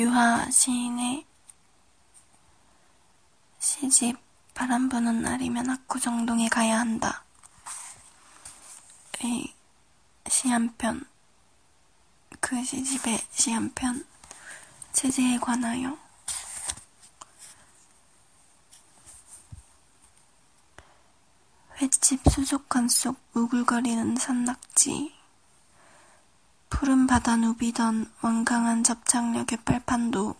유하 시인의 시집 바람 부는 날이면 압구정동에 가야 한다. 의 시 한 편, 그 시집의 시 한 편, 체제에 관하여 횟집 수족관 속 우글거리는 산낙지 푸른 바다 누비던 완강한 접착력의 빨판도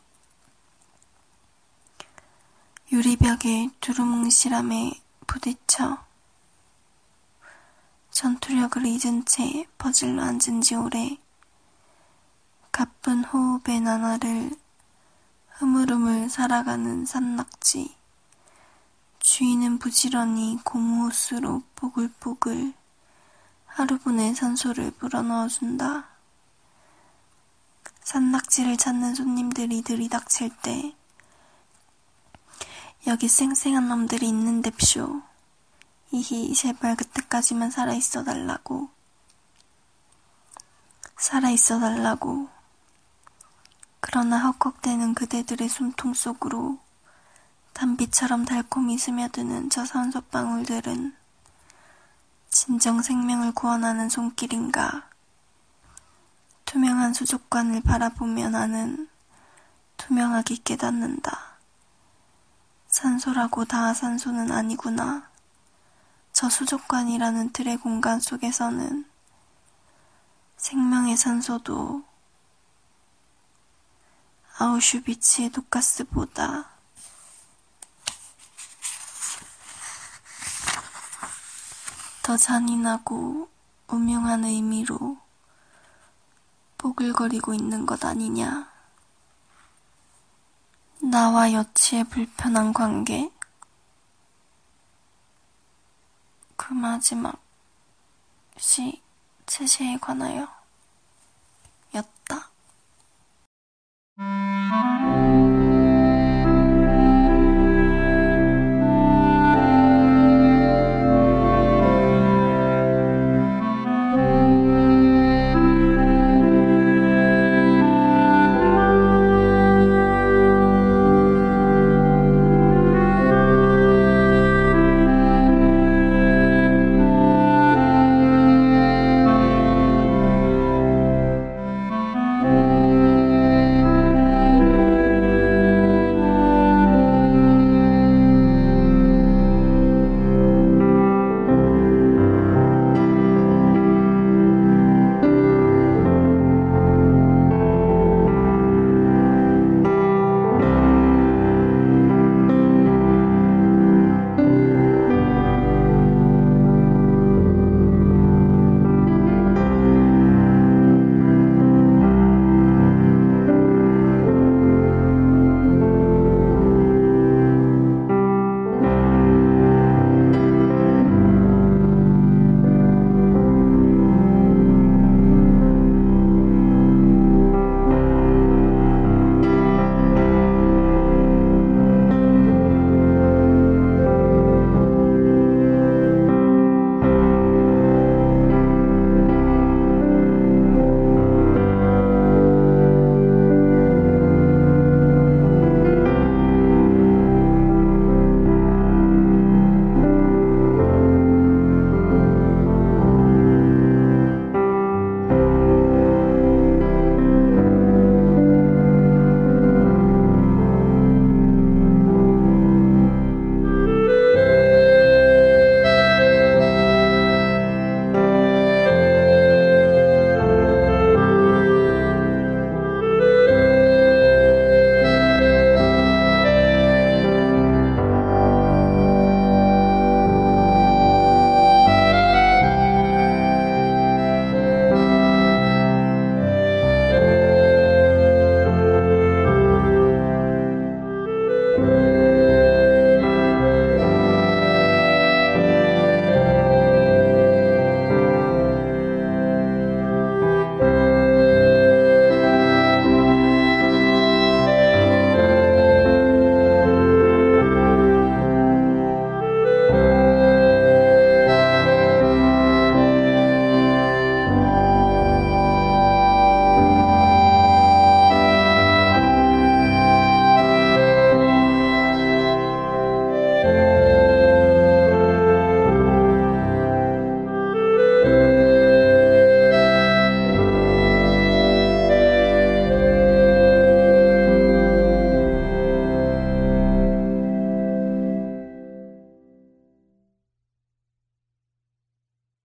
유리벽의 두루뭉실함에 부딪혀 전투력을 잊은 채 퍼질러 앉은 지 오래 가쁜 호흡의 나날을 흐물흐물 살아가는 산낙지 주인은 부지런히 고무호스로 보글보글 하루 분의 산소를 불어넣어준다. 산낙지를 찾는 손님들이 들이닥칠 때 여기 쌩쌩한 놈들이 있는데쇼. 이히 제발 그때까지만 살아있어 달라고. 살아있어 달라고. 그러나 헉헉대는 그대들의 숨통 속으로 단비처럼 달콤히 스며드는 저 산소방울들은 진정 생명을 구원하는 손길인가. 투명한 수족관을 바라보며 나는 투명하게 깨닫는다. 산소라고 다 산소는 아니구나. 저 수족관이라는 틀의 공간 속에서는 생명의 산소도 아우슈비츠의 독가스보다 더 잔인하고 음흉한 의미로 뽀글거리고 있는 것 아니냐. 나와 여치의 불편한 관계? 그 마지막 시, 제시에 관하여 였다.